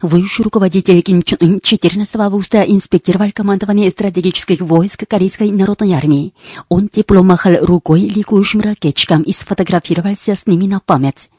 Высший руководитель Ким Чен Ын 14 августа инспектировал командование стратегических войск Корейской народной армии. Он тепло махал рукой ликующим ракетчикам и сфотографировался с ними на память.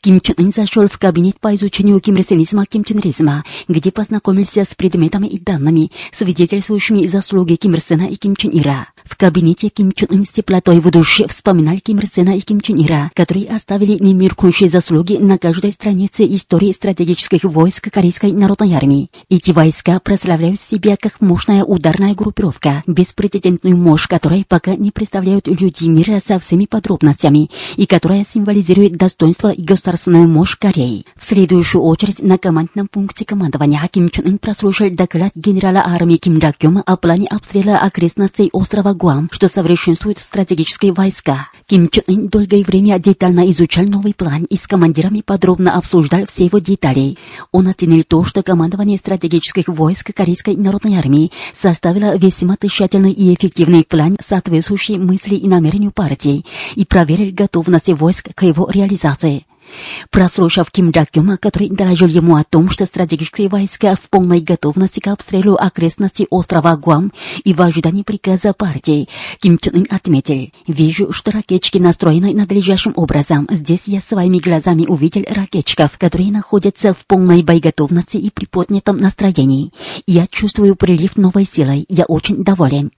Ким Чен Ын зашел в кабинет по изучению кимрсенизма кимченризма, где познакомился с предметами и данными, свидетельствующими заслуги Ким Ир Сена и Ким Чен Ира. В кабинете Ким Чен Ын с теплотой в душе вспоминал Ким Ир Сена и Ким Чен Ира, которые оставили немеркнущие заслуги на каждой странице истории стратегических войск Корейской народной армии. Эти войска прославляют себя как мощная ударная группировка, беспрецедентную мощь которой пока не представляют люди мира со всеми подробностями, и которая символизирует достоинство и государственную мощь Кореи. В следующую очередь на командном пункте командования Ким Чен Ын прослушал доклад генерала армии Ким Рак Кёма о плане обстрела окрестностей острова Гуам, что совершенствует стратегические войска. Ким Чен Ын долгое время детально изучал новый план и с командирами подробно обсуждал все его детали. Он оценил то, что командование стратегических войск Корейской народной армии составило весьма тщательный и эффективный план, соответствующий мысли и намерению партии, и проверил готовность войск к его реализации. Прослушав Ким Дакюма, который доложил ему о том, что стратегические войска в полной готовности к обстрелу окрестностей острова Гуам и в ожидании приказа партии, Ким Чен Ын отметил, «Вижу, что ракетчики настроены надлежащим образом. Здесь я своими глазами увидел ракетчиков, которые находятся в полной боеготовности и при поднятом настроении. Я чувствую прилив новой силы. Я очень доволен».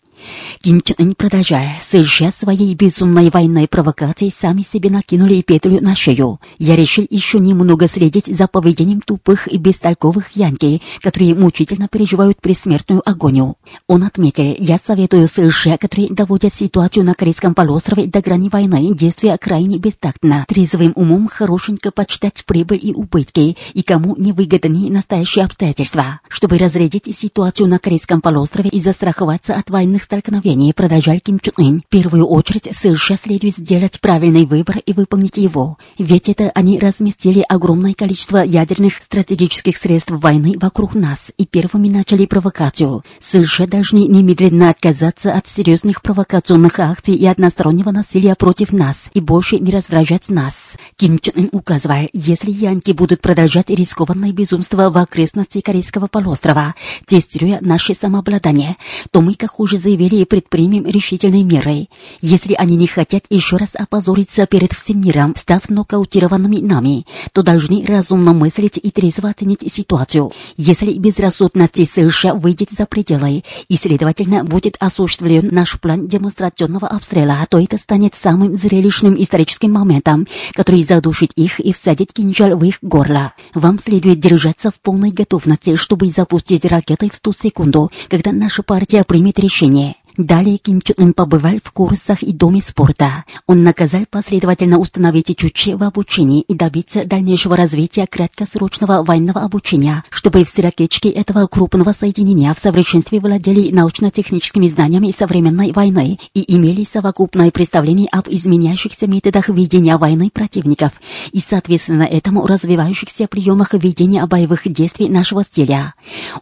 Ким Чен Ын продолжал. США своей безумной военной провокацией сами себе накинули петлю на шею. Я решил еще немного следить за поведением тупых и бестолковых янки, которые мучительно переживают предсмертную агонию. Он отметил, я советую США, которые доводят ситуацию на Корейском полуострове до грани войны, действуя крайне бестактно, трезвым умом хорошенько почитать прибыль и убытки, и кому невыгодны настоящие обстоятельства, чтобы разрядить ситуацию на Корейском полуострове и застраховаться от военных столкновений, продолжал Ким Чен Ын. В первую очередь США следует сделать правильный выбор и выполнить его. Ведь это они разместили огромное количество ядерных стратегических средств войны вокруг нас и первыми начали провокацию. США должны немедленно отказаться от серьезных провокационных акций и одностороннего насилия против нас и больше не раздражать нас. Ким Чен Ын указывал, если янки будут продолжать рискованное безумство в окрестности Корейского полуострова, тестируя наше самообладание, то мы, как уже заявили, и предпримем решительные меры. Если они не хотят еще раз опозориться перед всем миром, став нокаутированными нами, то должны разумно мыслить и трезво оценить ситуацию. Если безрассудность США выйдет за пределы и, следовательно, будет осуществлен наш план демонстрационного обстрела, то это станет самым зрелищным историческим моментом, который задушит их и всадит кинжал в их горло. Вам следует держаться в полной готовности, чтобы запустить ракеты в ту секунду, когда наша партия примет решение. Далее Ким Чен Ын побывал в курсах и доме спорта. Он наказал последовательно установить чуче в обучении и добиться дальнейшего развития краткосрочного военного обучения, чтобы все ракетчики этого крупного соединения в совершенстве владели научно-техническими знаниями современной войны и имели совокупное представление об изменяющихся методах ведения войны противников и, соответственно, этому развивающихся приемах ведения боевых действий нашего стиля.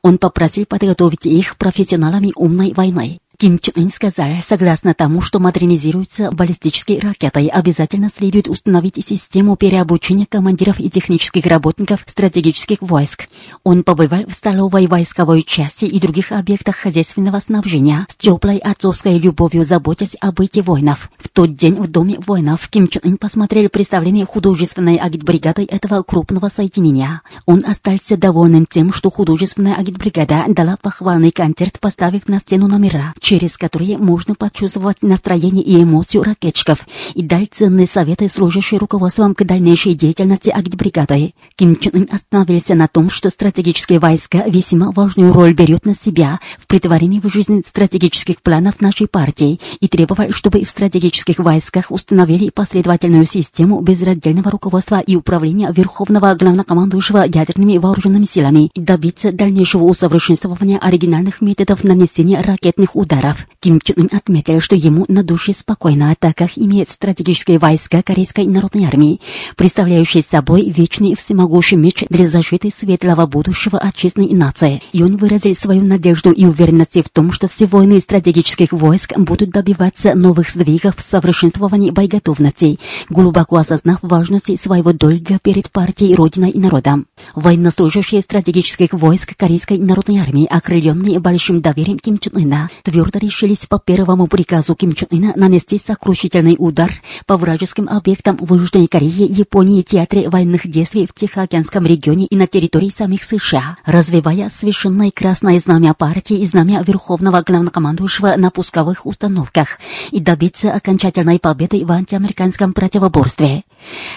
Он попросил подготовить их профессионалами умной войны. Ким Чен Ын сказал, согласно тому, что модернизируются баллистические ракеты, обязательно следует установить систему переобучения командиров и технических работников стратегических войск. Он побывал в столовой войсковой части и других объектах хозяйственного снабжения с теплой отцовской любовью заботясь о быте воинов. В тот день в Доме воинов Ким Чен Ын посмотрел представление художественной агитбригады этого крупного соединения. Он остался довольным тем, что художественная агитбригада дала похвальный концерт, поставив на стену номера через которые можно почувствовать настроение и эмоцию ракетчиков и дать ценные советы, служащие руководством к дальнейшей деятельности агитбригады. Ким Чен Ын остановился на том, что стратегические войска весьма важную роль берет на себя в притворении в жизнь стратегических планов нашей партии и требовал, чтобы в стратегических войсках установили последовательную систему безраздельного руководства и управления Верховного главнокомандующего ядерными вооруженными силами и добиться дальнейшего усовершенствования оригинальных методов нанесения ракетных ударов ударов. Ким Чен Ын отметил, что ему на душе спокойно, так как имеет стратегические войска Корейской народной армии, представляющие собой вечный всемогущий меч для защиты светлого будущего отчизны нации. И он выразил свою надежду и уверенность в том, что все воины стратегических войск будут добиваться новых сдвигов в совершенствовании боеготовности, глубоко осознав важность своего долга перед партией, родиной и народом. Военнослужащие стратегических войск Корейской народной армии, окрыленные большим доверием Ким Чен Ына, твердо решились по первому приказу Ким Чен Ына нанести сокрушительный удар по вражеским объектам в Южной Корее, Японии, театре военных действий в Тихоокеанском регионе и на территории самих США, развивая священное красное знамя партии и знамя Верховного главнокомандующего на пусковых установках и добиться окончательной победы в антиамериканском противоборстве.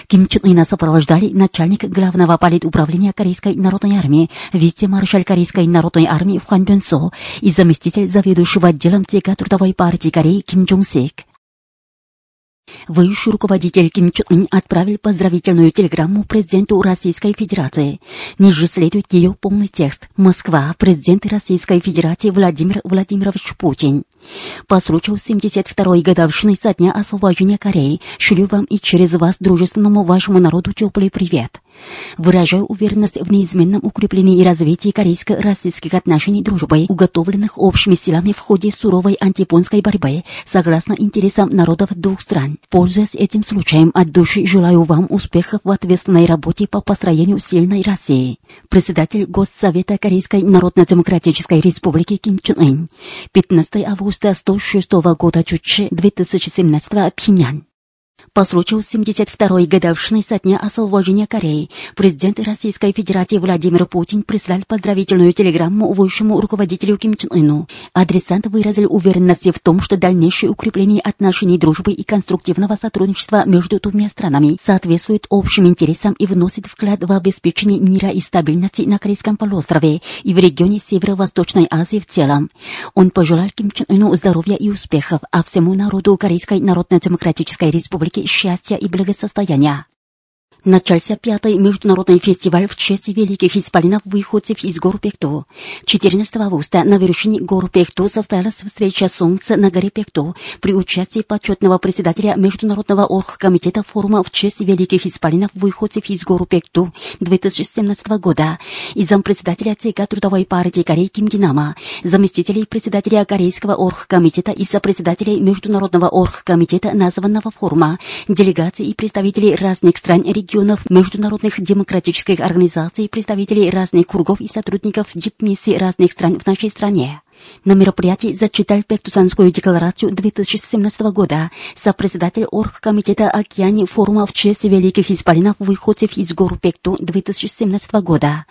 Ким Чен Ына сопровождали начальник главного политуправления Корейской народной армии, вице-маршал Корейской народной армии Хван Бен Со и заместитель заведующего отделом ЦК Трудовой партии Кореи Ким Джонг Сик. Высший руководитель Ким Чен Ын отправил поздравительную телеграмму президенту Российской Федерации. Ниже следует ее полный текст. Москва, президент Российской Федерации Владимир Владимирович Путин. По случаю 72-й годовщины со дня освобождения Кореи шлю вам и через вас дружественному вашему народу теплый привет. Выражаю уверенность в неизменном укреплении и развитии корейско-российских отношений дружбы, уготовленных общими силами в ходе суровой антипонской борьбы, согласно интересам народов двух стран. Пользуясь этим случаем, от души желаю вам успехов в ответственной работе по построению сильной России. Председатель Госсовета Корейской Народно-Демократической Республики Ким Чен Ын. 15 августа 106 года Чучи 2017 Пхеньян. По случаю 72-й годовщины со дня освобождения Кореи президент Российской Федерации Владимир Путин прислал поздравительную телеграмму высшему руководителю Ким Чен Ыну. Адресант выразил уверенность в том, что дальнейшее укрепление отношений дружбы и конструктивного сотрудничества между двумя странами соответствует общим интересам и вносит вклад в обеспечение мира и стабильности на Корейском полуострове и в регионе Северо-Восточной Азии в целом. Он пожелал Ким Чен Ыну здоровья и успехов, а всему народу Корейской Народно-Демократической Республики счастья и благосостояния. Начался пятый международный фестиваль в честь великих исполинов выходцев из гор Пехту. 14 августа на вершине гор Пехту состоялась встреча солнца на горе Пехту при участии почетного председателя Международного оргкомитета форума в честь великих исполинов выходцев из гор Пехту 2017 года и зампредседателя ЦК Трудовой партии Кореи Ким Гинама, заместителей председателя Корейского оргкомитета и сопредседателей Международного оргкомитета названного форума, делегаций и представителей разных стран регионов международных демократических организаций, представителей разных кругов и сотрудников дипмиссий разных стран в нашей стране. На мероприятии зачитал Пектусанскую декларацию 2017 года сопредседатель Оргкомитета Океане форума в честь великих исполинов выходцев из гор Пекту 2017 года.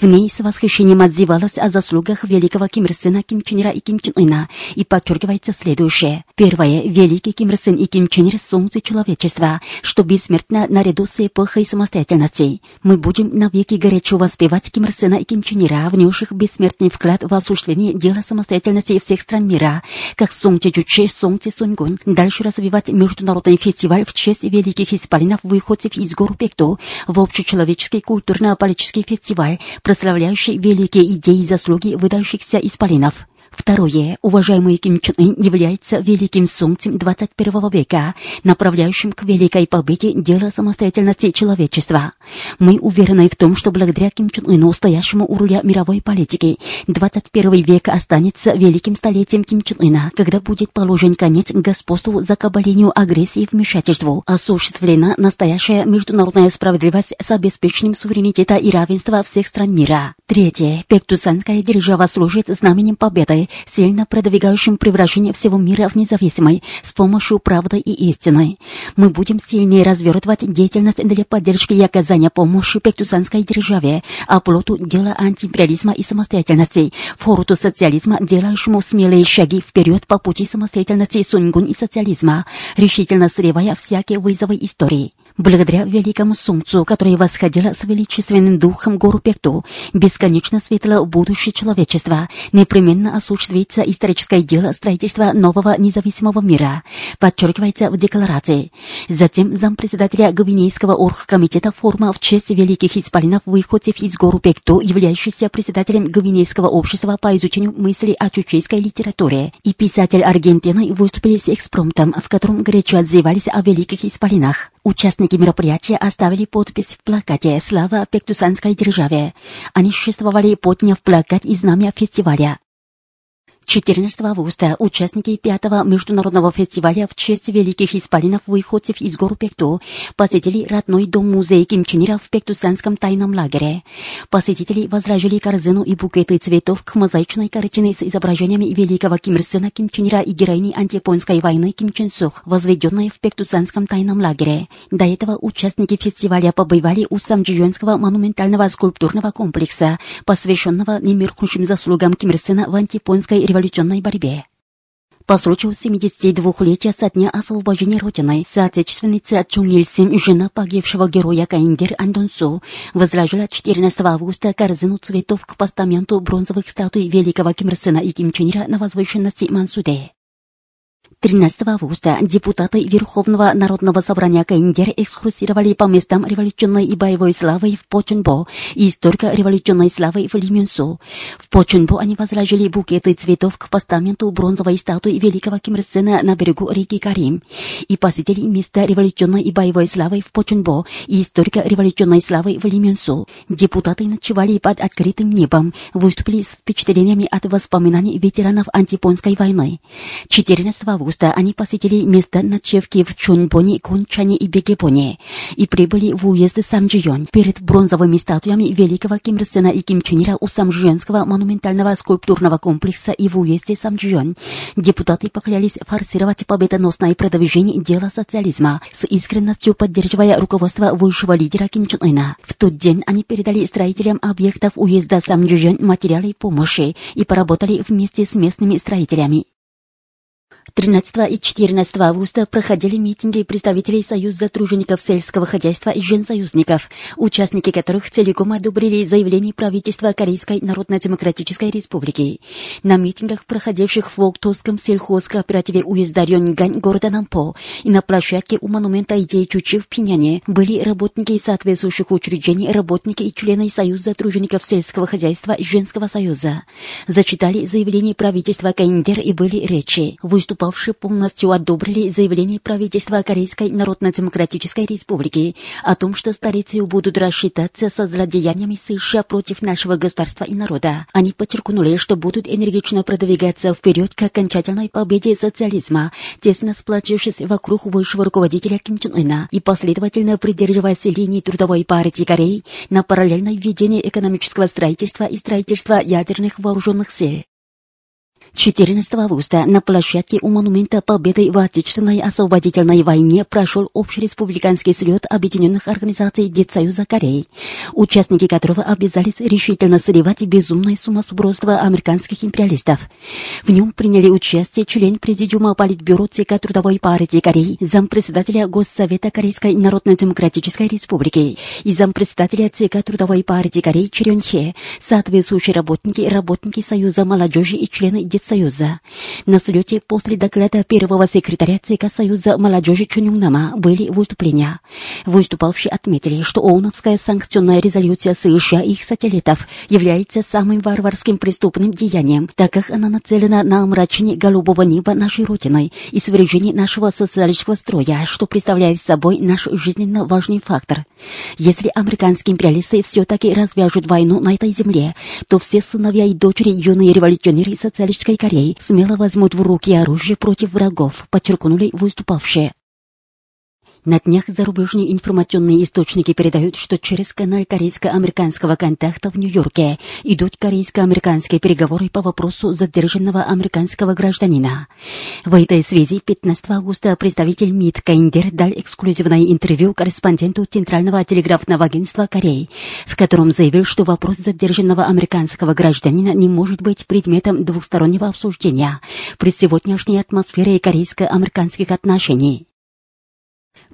В ней с восхищением отзывалась о заслугах великого Ким Ир Сына, Ким Чен Ира и Ким Чен Ына и подчеркивается следующее. Первое. Великий Ким Ир Сын и Ким Чен Ир – солнце человечества, что бессмертно наряду с эпохой самостоятельности. Мы будем навеки горячо воспевать Ким Ир Сына и Ким Чен Ира, внесших бессмертный вклад в осуществление дела самостоятельности всех стран мира, как Сongche Чуче, Сongche Сунгун. Дальше развивать международный фестиваль в честь великих исполинов выходцев из гор Пекто в общечеловеческий культурно-политический фестиваль, прославляющий великие идеи и заслуги выдающихся исполинов. Второе. Уважаемый Ким Чен Ын является великим солнцем 21 века, направляющим к великой победе дела самостоятельности человечества. Мы уверены в том, что благодаря Ким Чен Ыну, стоящему у руля мировой политики, 21 век останется великим столетием Ким Чен Ына, когда будет положен конец господству, закабалению, агрессии и вмешательству, осуществлена настоящая международная справедливость с обеспечением суверенитета и равенства всех стран мира. Третье. Пектусанская держава служит знаменем победы, сильно продвигающим превращение всего мира в независимый с помощью правды и истины. Мы будем сильнее развертывать деятельность для поддержки и оказания помощи Пектусанской державе, оплоту дела антиимпериализма и самостоятельности, форуту социализма, делающему смелые шаги вперед по пути самостоятельности Сунгун и социализма, решительно срывая всякие вызовы истории. Благодаря великому солнцу, которое восходило с величественным духом гору Пекту, бесконечно светло будущее человечества, непременно осуществится историческое дело строительства нового независимого мира, подчеркивается в декларации. Затем зампредседателя Гвинейского оргкомитета форума в честь великих исполинов выходцев из гору Пекту, являющийся председателем Гвинейского общества по изучению мысли о чучейской литературе, и писатель Аргентины выступили с экспромтом, в котором горячо отзывались о великих исполинах. Участники мероприятия оставили подпись в плакате «Слава Пектусанской державе». Они чествовали, подняв плакат и знамя фестиваля. 14 августа участники пятого международного фестиваля в честь великих исполинов выходцев из гор Пекту посетили родной дом-музей Ким Чен Ира в Пектусанском тайном лагере. Посетители возложили корзину и букеты цветов к мозаичной картине с изображениями великого Ким Ир Сена Ким Чен Ира и героини антияпонской войны Ким Чен Сух, возведенной в Пектусанском тайном лагере. До этого участники фестиваля побывали у Самджиюнского монументального скульптурного комплекса, посвященного немеркнущим заслугам Ким Ир Сена в антияпонской революции революционной борьбе. По случаю 72-летия со дня освобождения Родины, соотечественница Чун Ильсим, жена погибшего героя Каиндер Андонсу, возложила 14 августа корзину цветов к постаменту бронзовых статуй великого Ким Ир и Ким Чен на возвышенности Мансуде. 13 августа депутаты Верховного народного собрания КНДР экскурсировали по местам революционной и боевой славы в Почунбо и историко-революционной славы в Лименсу. В Почунбо они возложили букеты цветов к постаменту бронзовой статуи великого Ким Сена на берегу реки Карим и посетили места революционной и боевой славы в Почунбо и историко-революционной славы в Лименсу. Депутаты ночевали под открытым небом, выступили с впечатлениями от воспоминаний ветеранов антипонской войны. 14 августа августа они посетили место ночевки в Чунбоне, Кунчане и Бегебоне и прибыли в уезд Самджион перед бронзовыми статуями великого Ким Ир Сена и Ким Чен у Самджионского монументального скульптурного комплекса и в уезде Самджион. Депутаты поклялись форсировать победоносное продвижение дела социализма с искренностью поддерживая руководство высшего лидера Ким Чен Ына. В тот день они передали строителям объектов уезда Самджион материалы помощи и поработали вместе с местными строителями. 13 и 14 августа проходили митинги представителей Союза тружеников сельского хозяйства и женсоюзников, участники которых целиком одобрили заявление правительства Корейской Народно-Демократической Республики. На митингах, проходивших в Октовском сельхозкооперативе уезда Рёньгань города Нампо и на площадке у монумента идеи Чучи в Пиняне, были работники соответствующих учреждений, работники и члены Союза тружеников сельского хозяйства и женского союза. Зачитали заявление правительства КНДР и были речи. Выступ выступавшие полностью одобрили заявление правительства Корейской Народно-Демократической Республики о том, что столицы будут рассчитаться со злодеяниями США против нашего государства и народа. Они подчеркнули, что будут энергично продвигаться вперед к окончательной победе социализма, тесно сплотившись вокруг высшего руководителя Ким Чен Ына и последовательно придерживаясь линии Трудовой партии Кореи на параллельное ведение экономического строительства и строительства ядерных вооруженных сил. 14 августа на площадке у монумента Победы в Отечественной освободительной войне прошел общереспубликанский слет Объединенных организаций Детсоюза Кореи, участники которого обязались решительно сливать безумное сумасбродство американских империалистов. В нем приняли участие член Президиума Политбюро ЦК Трудовой партии Кореи, зампредседателя Госсовета Корейской Народно-Демократической Республики и зампредседателя ЦК Трудовой партии Кореи Чирен Хе, соответствующие работники и работники Союза молодежи и члены Союза. На слете после доклада первого секретаря ЦК Союза молодежи Чунюнгнама были выступления. Выступавшие отметили, что ООНовская санкционная резолюция США и их сателлитов является самым варварским преступным деянием, так как она нацелена на омрачение голубого неба нашей Родины и свержение нашего социалистического строя, что представляет собой наш жизненно важный фактор. Если американские империалисты все-таки развяжут войну на этой земле, то все сыновья и дочери юные революционеры социалистической Южной смело возьмут в руки оружие против врагов, подчеркнули выступавшие. На днях зарубежные информационные источники передают, что через канал корейско-американского контакта в Нью-Йорке идут корейско-американские переговоры по вопросу задержанного американского гражданина. В этой связи 15 августа представитель МИД Каиндер дал эксклюзивное интервью корреспонденту Центрального телеграфного агентства Кореи, в котором заявил, что вопрос задержанного американского гражданина не может быть предметом двухстороннего обсуждения при сегодняшней атмосфере корейско-американских отношений.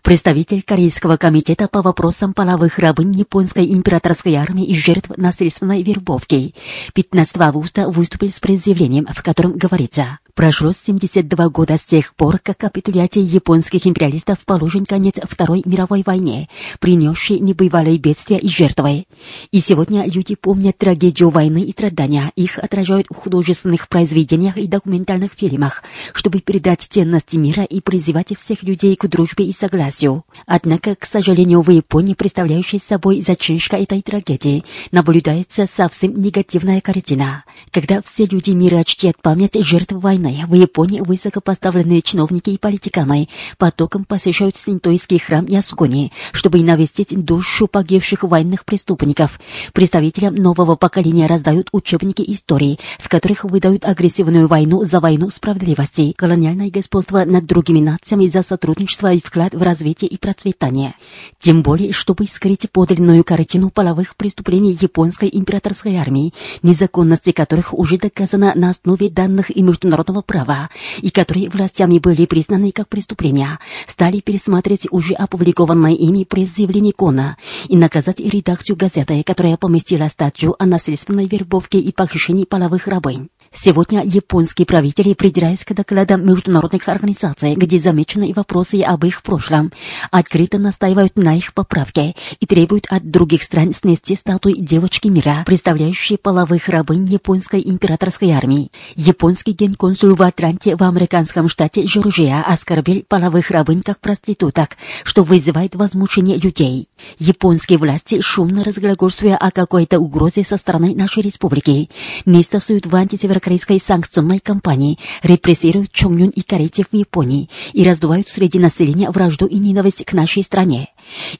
Представитель Корейского комитета по вопросам половых рабынь японской императорской армии и жертв насильственной вербовки. 15 августа выступил с предъявлением, в котором говорится Прошло 72 года с тех пор, как капитуляция японских империалистов положен конец Второй мировой войне, принесшей небывалые бедствия и жертвы. И сегодня люди помнят трагедию войны и страдания, их отражают в художественных произведениях и документальных фильмах, чтобы передать ценности мира и призывать всех людей к дружбе и согласию. Однако, к сожалению, в Японии, представляющей собой зачинщика этой трагедии, наблюдается совсем негативная картина, когда все люди мира чтят память жертв войны войны в Японии высокопоставленные чиновники и политиканы потоком посещают синтоистский храм Ясугони, чтобы навестить душу погибших военных преступников. Представителям нового поколения раздают учебники истории, в которых выдают агрессивную войну за войну справедливости, колониальное господство над другими нациями за сотрудничество и вклад в развитие и процветание. Тем более, чтобы скрыть подлинную картину половых преступлений японской императорской армии, незаконности которых уже доказано на основе данных и международного уголовного права и которые властями были признаны как преступления, стали пересматривать уже опубликованное ими пресс-заявление Кона и наказать редакцию газеты, которая поместила статью о насильственной вербовке и похищении половых рабынь. Сегодня японские правители, придираясь к докладам международных организаций, где замечены вопросы об их прошлом, открыто настаивают на их поправке и требуют от других стран снести статуи девочки мира, представляющей половых рабынь японской императорской армии. Японский генконсул в Атланте в американском штате Джорджия оскорбил половых рабынь как проституток, что вызывает возмущение людей. Японские власти, шумно разглагольствуя о какой-то угрозе со стороны нашей республики, не стасуют в антисеверокорейском корейской санкционной кампании репрессируют Чонгюн и корейцев в Японии и раздувают среди населения вражду и ненависть к нашей стране.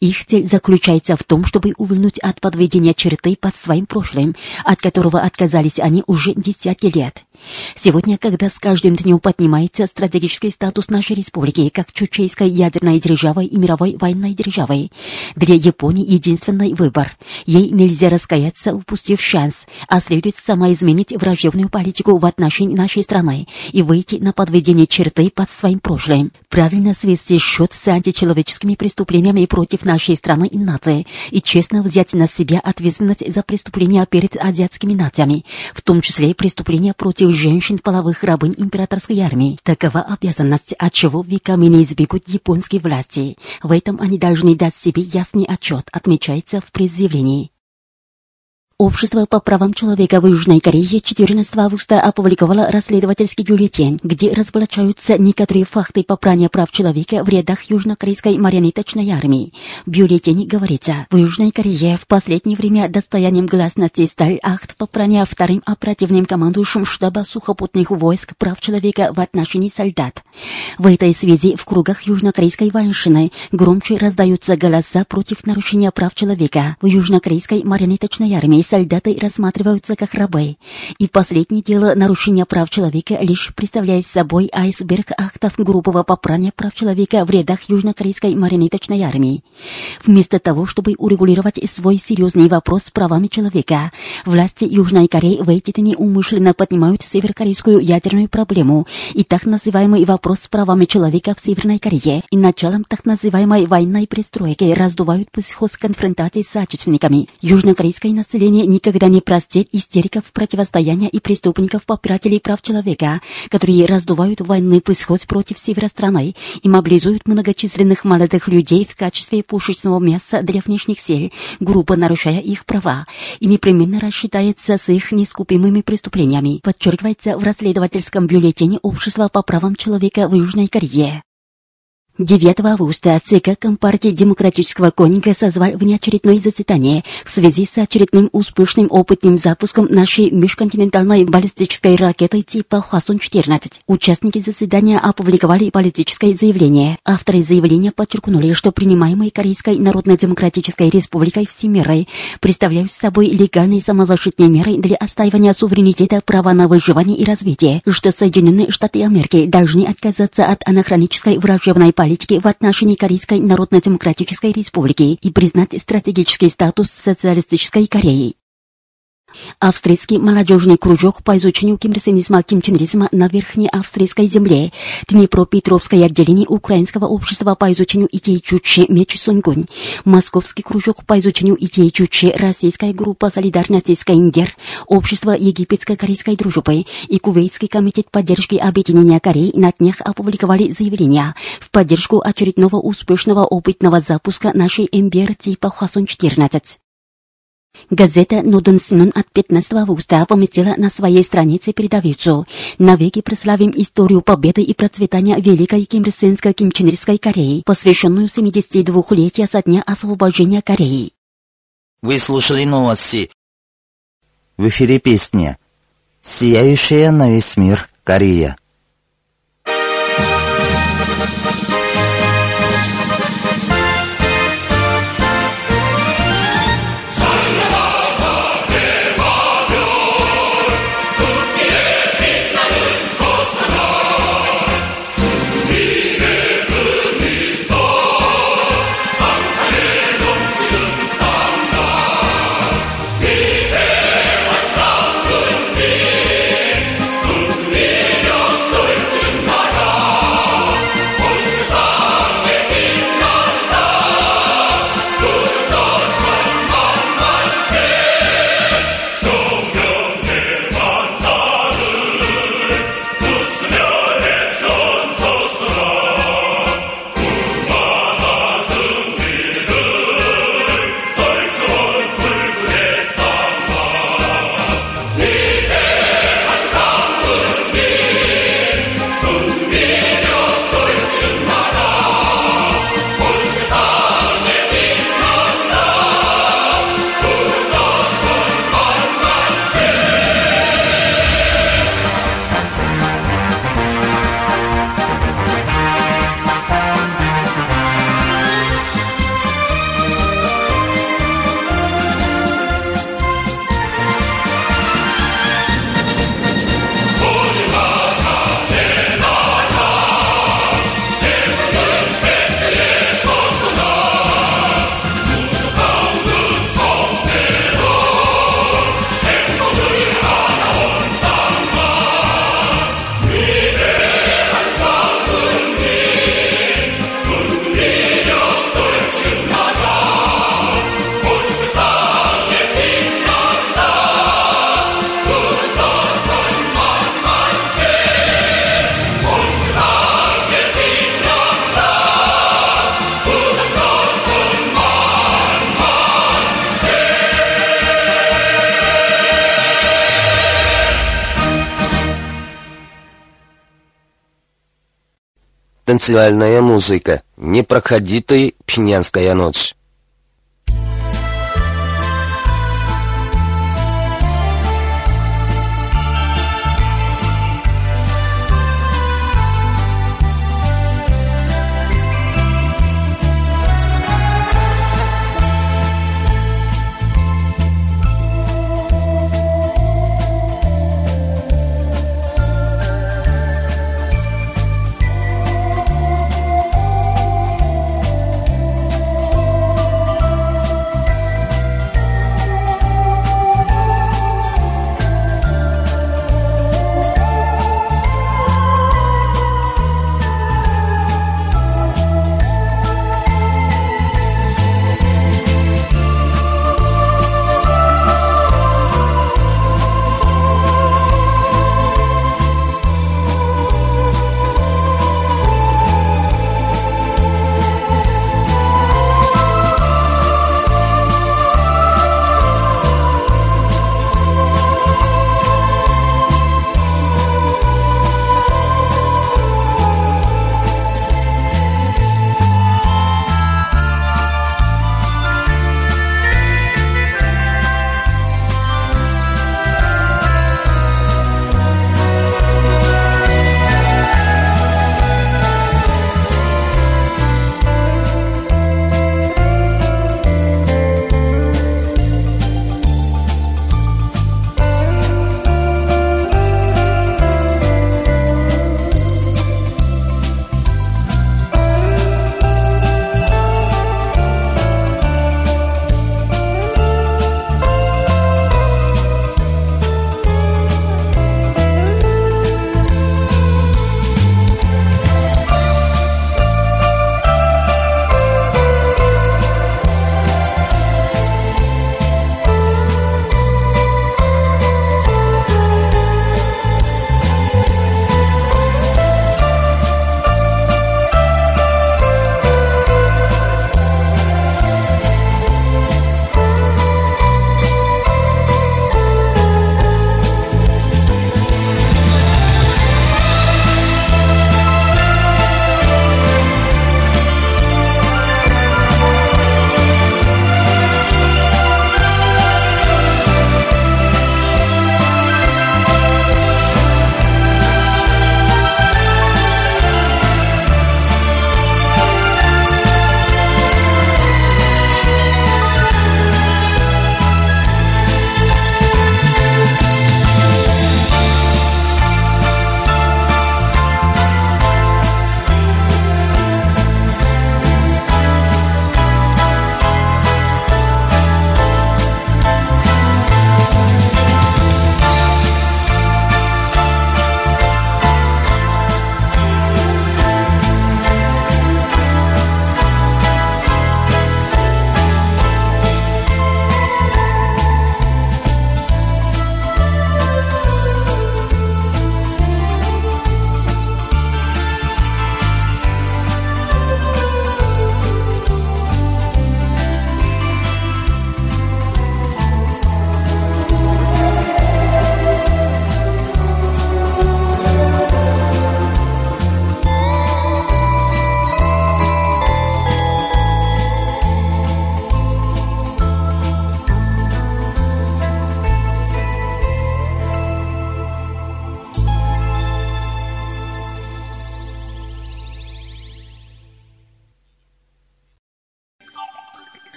Их цель заключается в том, чтобы увильнуть от подведения черты под своим прошлым, от которого отказались они уже десятки лет. Сегодня, когда с каждым днем поднимается стратегический статус нашей республики как чучейской ядерной державой и мировой военной державой, для Японии единственный выбор. Ей нельзя раскаяться, упустив шанс, а следует самоизменить враждебную политику в отношении нашей страны и выйти на подведение черты под своим прошлым. Правильно свести счет с античеловеческими преступлениями против нашей страны и нации и честно взять на себя ответственность за преступления перед азиатскими нациями, в том числе преступления против женщин половых рабынь императорской армии. Такова обязанность, от чего веками не избегут японские власти. В этом они должны дать себе ясный отчет, отмечается в предъявлении. Общество по правам человека в Южной Корее 14 августа опубликовало расследовательский бюллетень, где разоблачаются некоторые факты попрания прав человека в рядах южнокорейской марионеточной армии. В бюллетене говорится, в Южной Корее в последнее время достоянием гласности стал акт попрания вторым оперативным командующим штаба сухопутных войск прав человека в отношении солдат. В этой связи в кругах южнокорейской военщины громче раздаются голоса против нарушения прав человека в южнокорейской марионеточной армии солдаты рассматриваются как рабы, и последнее дело нарушения прав человека лишь представляет собой айсберг актов грубого попрания прав человека в рядах южнокорейской марионеточной армии. Вместо того, чтобы урегулировать свой серьезный вопрос с правами человека, власти Южной Кореи в эти дни умышленно поднимают северокорейскую ядерную проблему и так называемый вопрос с правами человека в Северной Корее и началом так называемой военной пристройки раздувают психоз конфронтации с отечественниками. Южнокорейское население никогда не простит истериков противостояния и преступников-попирателей прав человека, которые раздувают военный психоз против севера страны и мобилизуют многочисленных молодых людей в качестве пушечного мяса для внешних сил, грубо нарушая их права, и непременно рассчитается с их нескупимыми преступлениями, подчеркивается в расследовательском бюллетене Общества по правам человека в Южной Корее. 9 августа ЦК Компартии Демократического Конинга созвал внеочередное заседание в связи с очередным успешным опытным запуском нашей межконтинентальной баллистической ракеты типа Хвасон-14. Участники заседания опубликовали политическое заявление. Авторы заявления подчеркнули, что принимаемые Корейской Народно-Демократической Республикой все меры представляют собой легальные самозащитные меры для отстаивания суверенитета, права на выживание и развитие, что Соединенные Штаты Америки должны отказаться от анахронической враждебной политики в отношении Корейской Народно-Демократической Республики и признать стратегический статус социалистической Кореи. Австрийский молодежный кружок по изучению кимрсенизма кимченризма на Верхней Австрийской земле, Днепропетровское отделение Украинского общества по изучению идей Чучи Меч Сунгунь, Московский кружок по изучению идей Чучи, Российская группа солидарности с КНДР, Общество египетско-корейской дружбы и Кувейтский комитет поддержки объединения Кореи на днях опубликовали заявления в поддержку очередного успешного опытного запуска нашей МБР типа Хвасон-14. Газета «Ноден Синон» от 15 августа поместила на своей странице передовицу «Навеки прославим историю победы и процветания Великой Кимрсенско-Кимченрской Кореи, посвященную 72-летию со дня освобождения Кореи». Вы слушали новости. В эфире песня «Сияющая на весь мир Корея». Танцевальная музыка. Не проходи ты, пьянская ночь.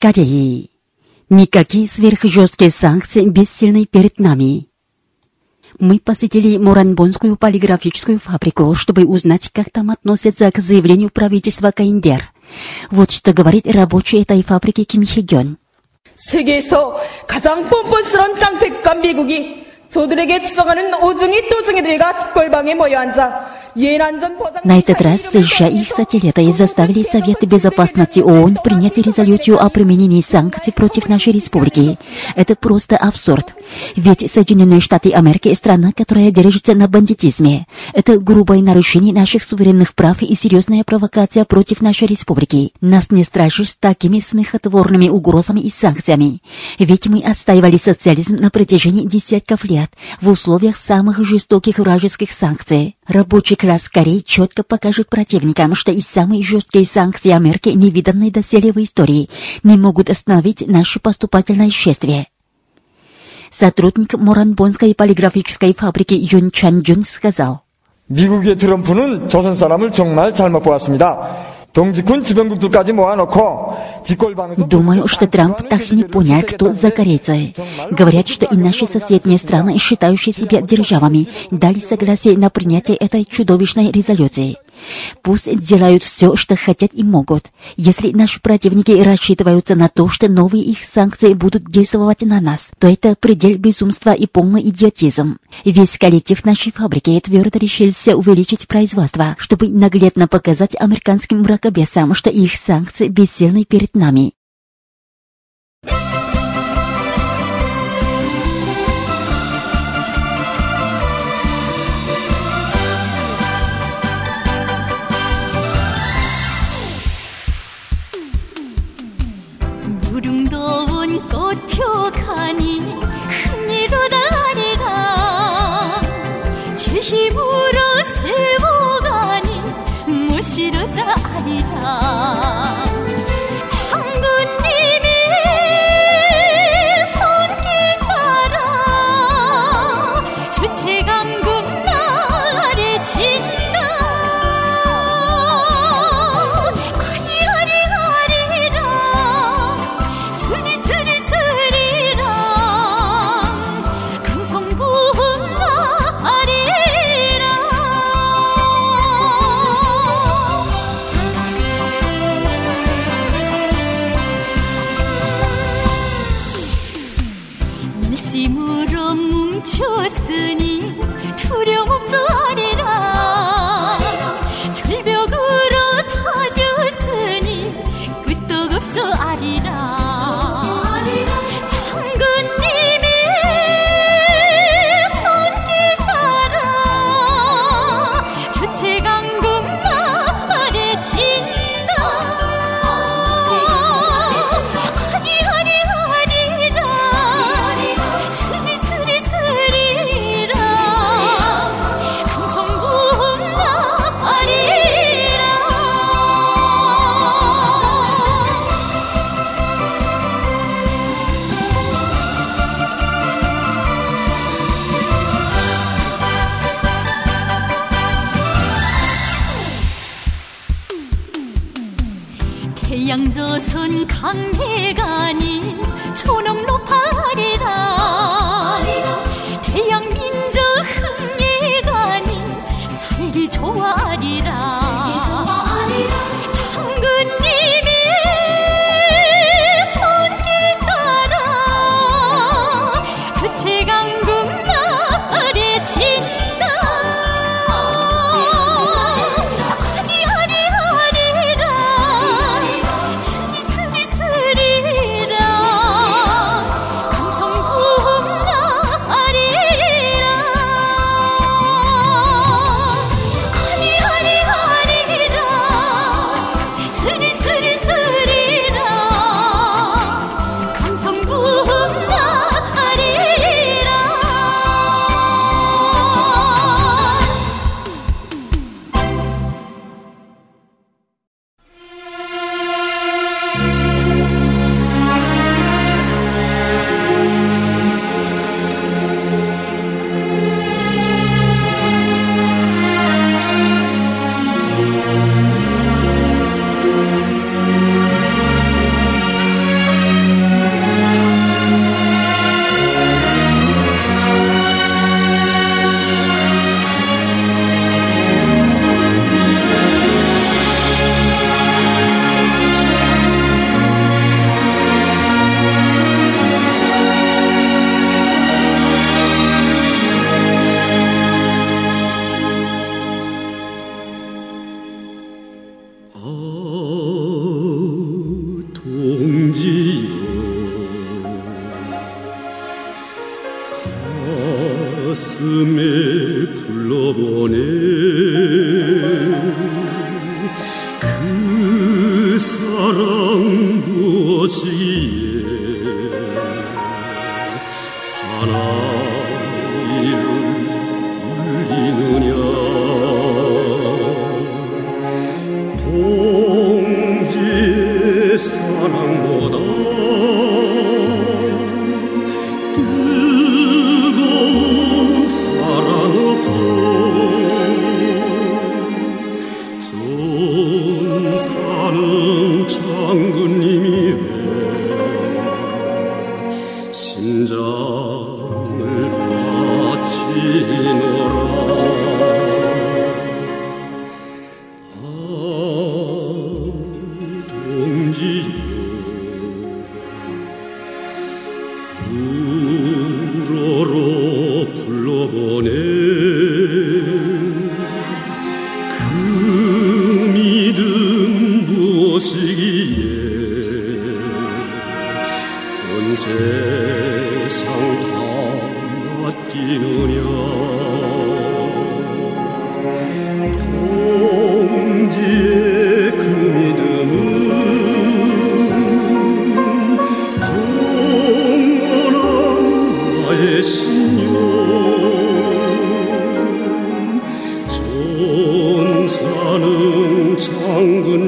Голос Кореи. Никакие сверхжесткие санкции бессильны перед нами. Мы посетили Муранбонскую полиграфическую фабрику, чтобы узнать, как там относятся к заявлению правительства Каиндер. Вот что говорит рабочий этой фабрики Ким Хегён. 세계에서 가장 뻔뻔스런 깡패감 미국이 저들에게 추성하는 오중이 또중이들과 특골방에 모여 앉아 예난전 보장 на этот раз и их сателлиты заставили Совет Безопасности ООН принять резолюцию о применении санкций против нашей республики. Это просто абсурд. Ведь Соединенные Штаты Америки – страна, которая держится на бандитизме. Это грубое нарушение наших суверенных прав и серьезная провокация против нашей республики. Нас не страшишь такими смехотворными угрозами и санкциями. Ведь мы отстаивали социализм на протяжении десятков лет в условиях самых жестоких вражеских санкций. Рабочий класс Кореи четко покажет противникам, что и самые жесткие санкции Америки, невиданные доселе в истории, не могут остановить наше поступательное шествие. Сотрудник Моранбонской полиграфической фабрики Юн Чан Джун сказал, 미국의 트럼프는 조선 사람을 정말 잘못 보았습니다. Думаю, что Трамп так не понял, кто за корейцы. Говорят, что и наши соседние страны, считающие себя державами, дали согласие на принятие этой чудовищной резолюции. Пусть делают все, что хотят и могут. Если наши противники рассчитываются на то, что новые их санкции будут действовать на нас, то это предел безумства и полный идиотизм. Весь коллектив нашей фабрики твердо решился увеличить производство, чтобы наглядно показать американским врагам, мракобесам, что их санкции бессильны перед нами. 무릉도운 꽃표 가니 흥미로다리라 제 힘으로 세워가니 무시로다 아 可爱的。 사랑도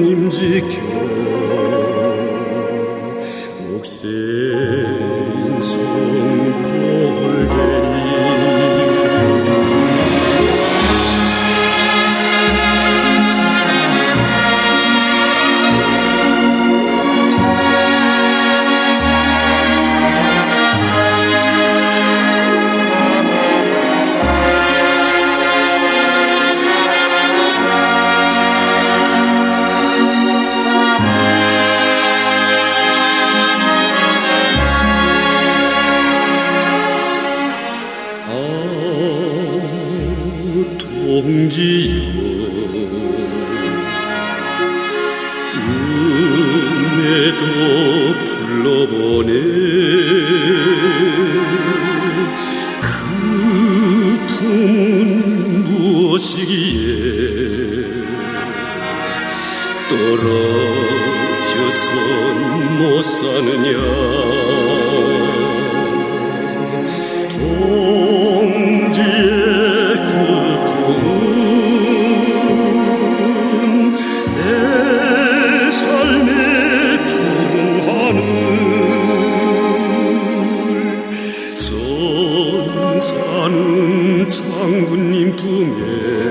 주님 지켜 옥생 성골 되리 장군님 품에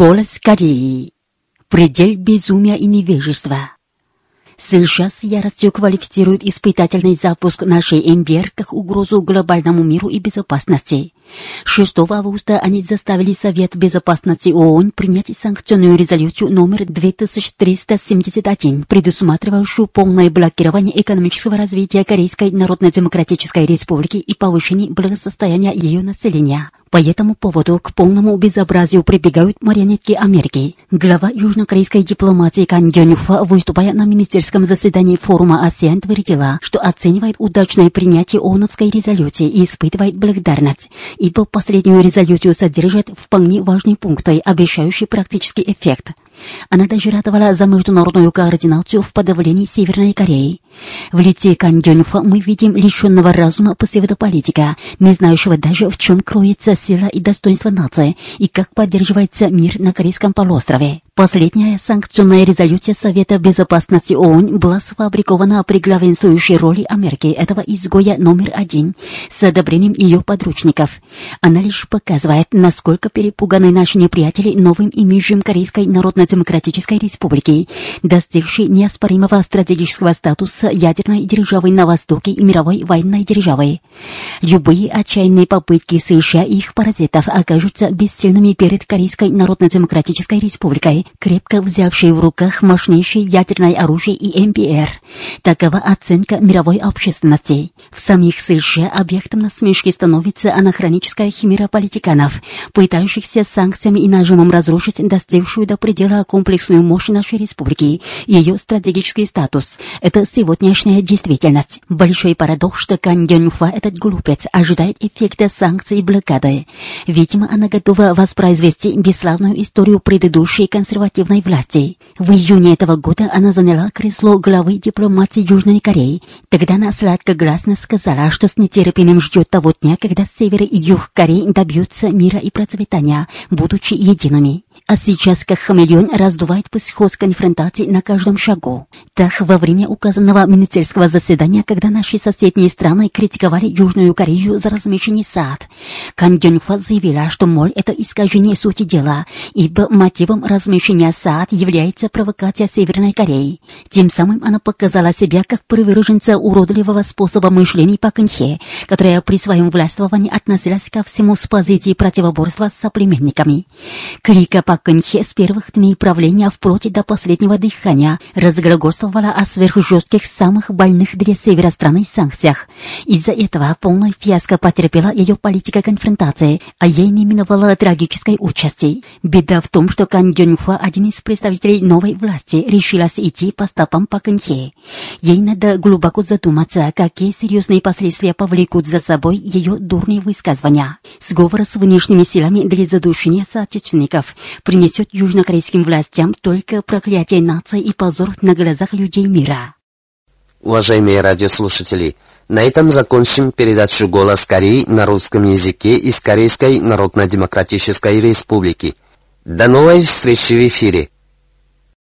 Голос Кореи. Предел безумия и невежества. США с яростью квалифицируют испытательный запуск нашей МБР как угрозу глобальному миру и безопасности. 6 августа они заставили Совет Безопасности ООН принять санкционную резолюцию номер 2371, предусматривающую полное блокирование экономического развития Корейской Народно-Демократической Республики и повышение благосостояния ее населения. По этому поводу к полному безобразию прибегают марионетки Америки. Глава южнокорейской дипломатии Кан Гёнюфа, выступая на министерском заседании форума АСЕАН, твердила, что оценивает удачное принятие ООНовской резолюции и испытывает благодарность, ибо последнюю резолюцию содержит вполне важные пункты, обещающие практический эффект. Она даже ратовала за международную координацию в подавлении Северной Кореи. В лице Кан Гёнюфа мы видим лишенного разума псевдополитика, не знающего даже в чем кроется сила и достоинство нации и как поддерживается мир на Корейском полуострове. Последняя санкционная резолюция Совета Безопасности ООН была сфабрикована при главенствующей роли Америки этого изгоя номер один с одобрением ее подручников. Она лишь показывает, насколько перепуганы наши неприятели новым имиджем Корейской Народно-Демократической Республики, достигшей неоспоримого стратегического статуса ядерной державы на Востоке и мировой военной державы. Любые отчаянные попытки США и их паразитов окажутся бессильными перед Корейской Народно-Демократической Республикой, крепко взявшей в руках мощнейшее ядерное оружие и МПР. Такова оценка мировой общественности. В самих США объектом насмешки становится анахроническая химера политиканов, пытающихся санкциями и нажимом разрушить достигшую до предела комплексную мощь нашей республики, ее стратегический статус. Это сегодняшняя действительность. Большой парадокс, что Кан Гёнюфа, этот глупец, ожидает эффекта санкций и блокады. Видимо, она готова воспроизвести бесславную историю предыдущей консервативной власти. В июне этого года она заняла кресло главы дипломатии Южной Кореи. Тогда она сладкогласно сказала, что с нетерпением ждет того дня, когда север и юг Кореи добьются мира и процветания, будучи едиными. А сейчас, как хамелеон, раздувает психоз конфронтации на каждом шагу. Так, во время указанного министерского заседания, когда наши соседние страны критиковали Южную Корею за размещение САД, Кан Гёнхва заявила, что, моль, это искажение сути дела, ибо мотивом размещения САД является провокация Северной Кореи. Тем самым она показала себя как приверженца уродливого способа мышления Пак Кын-хе, которая при своем властвовании относилась ко всему с позиции противоборства с соплеменниками. Крика Пак Кын-хе с первых дней правления вплоть до последнего дыхания разглагольствовала о сверхжестких самых больных для севера страны санкциях. Из-за этого полная фиаско потерпела ее политика конфронтации, а ей не миновала трагической участи. Беда в том, что Кан Гёнхва, один из представителей новой власти, решилась идти по стопам Пак Кын-хе. Ей надо глубоко задуматься, какие серьезные последствия повлекут за собой ее дурные высказывания. Сговор с внешними силами для задушения соотечественников принесет южнокорейским властям только проклятие нации и позор на глазах людей мира. Уважаемые радиослушатели, на этом закончим передачу «Голос Кореи» на русском языке из Корейской Народно-Демократической Республики. До новой встречи в эфире!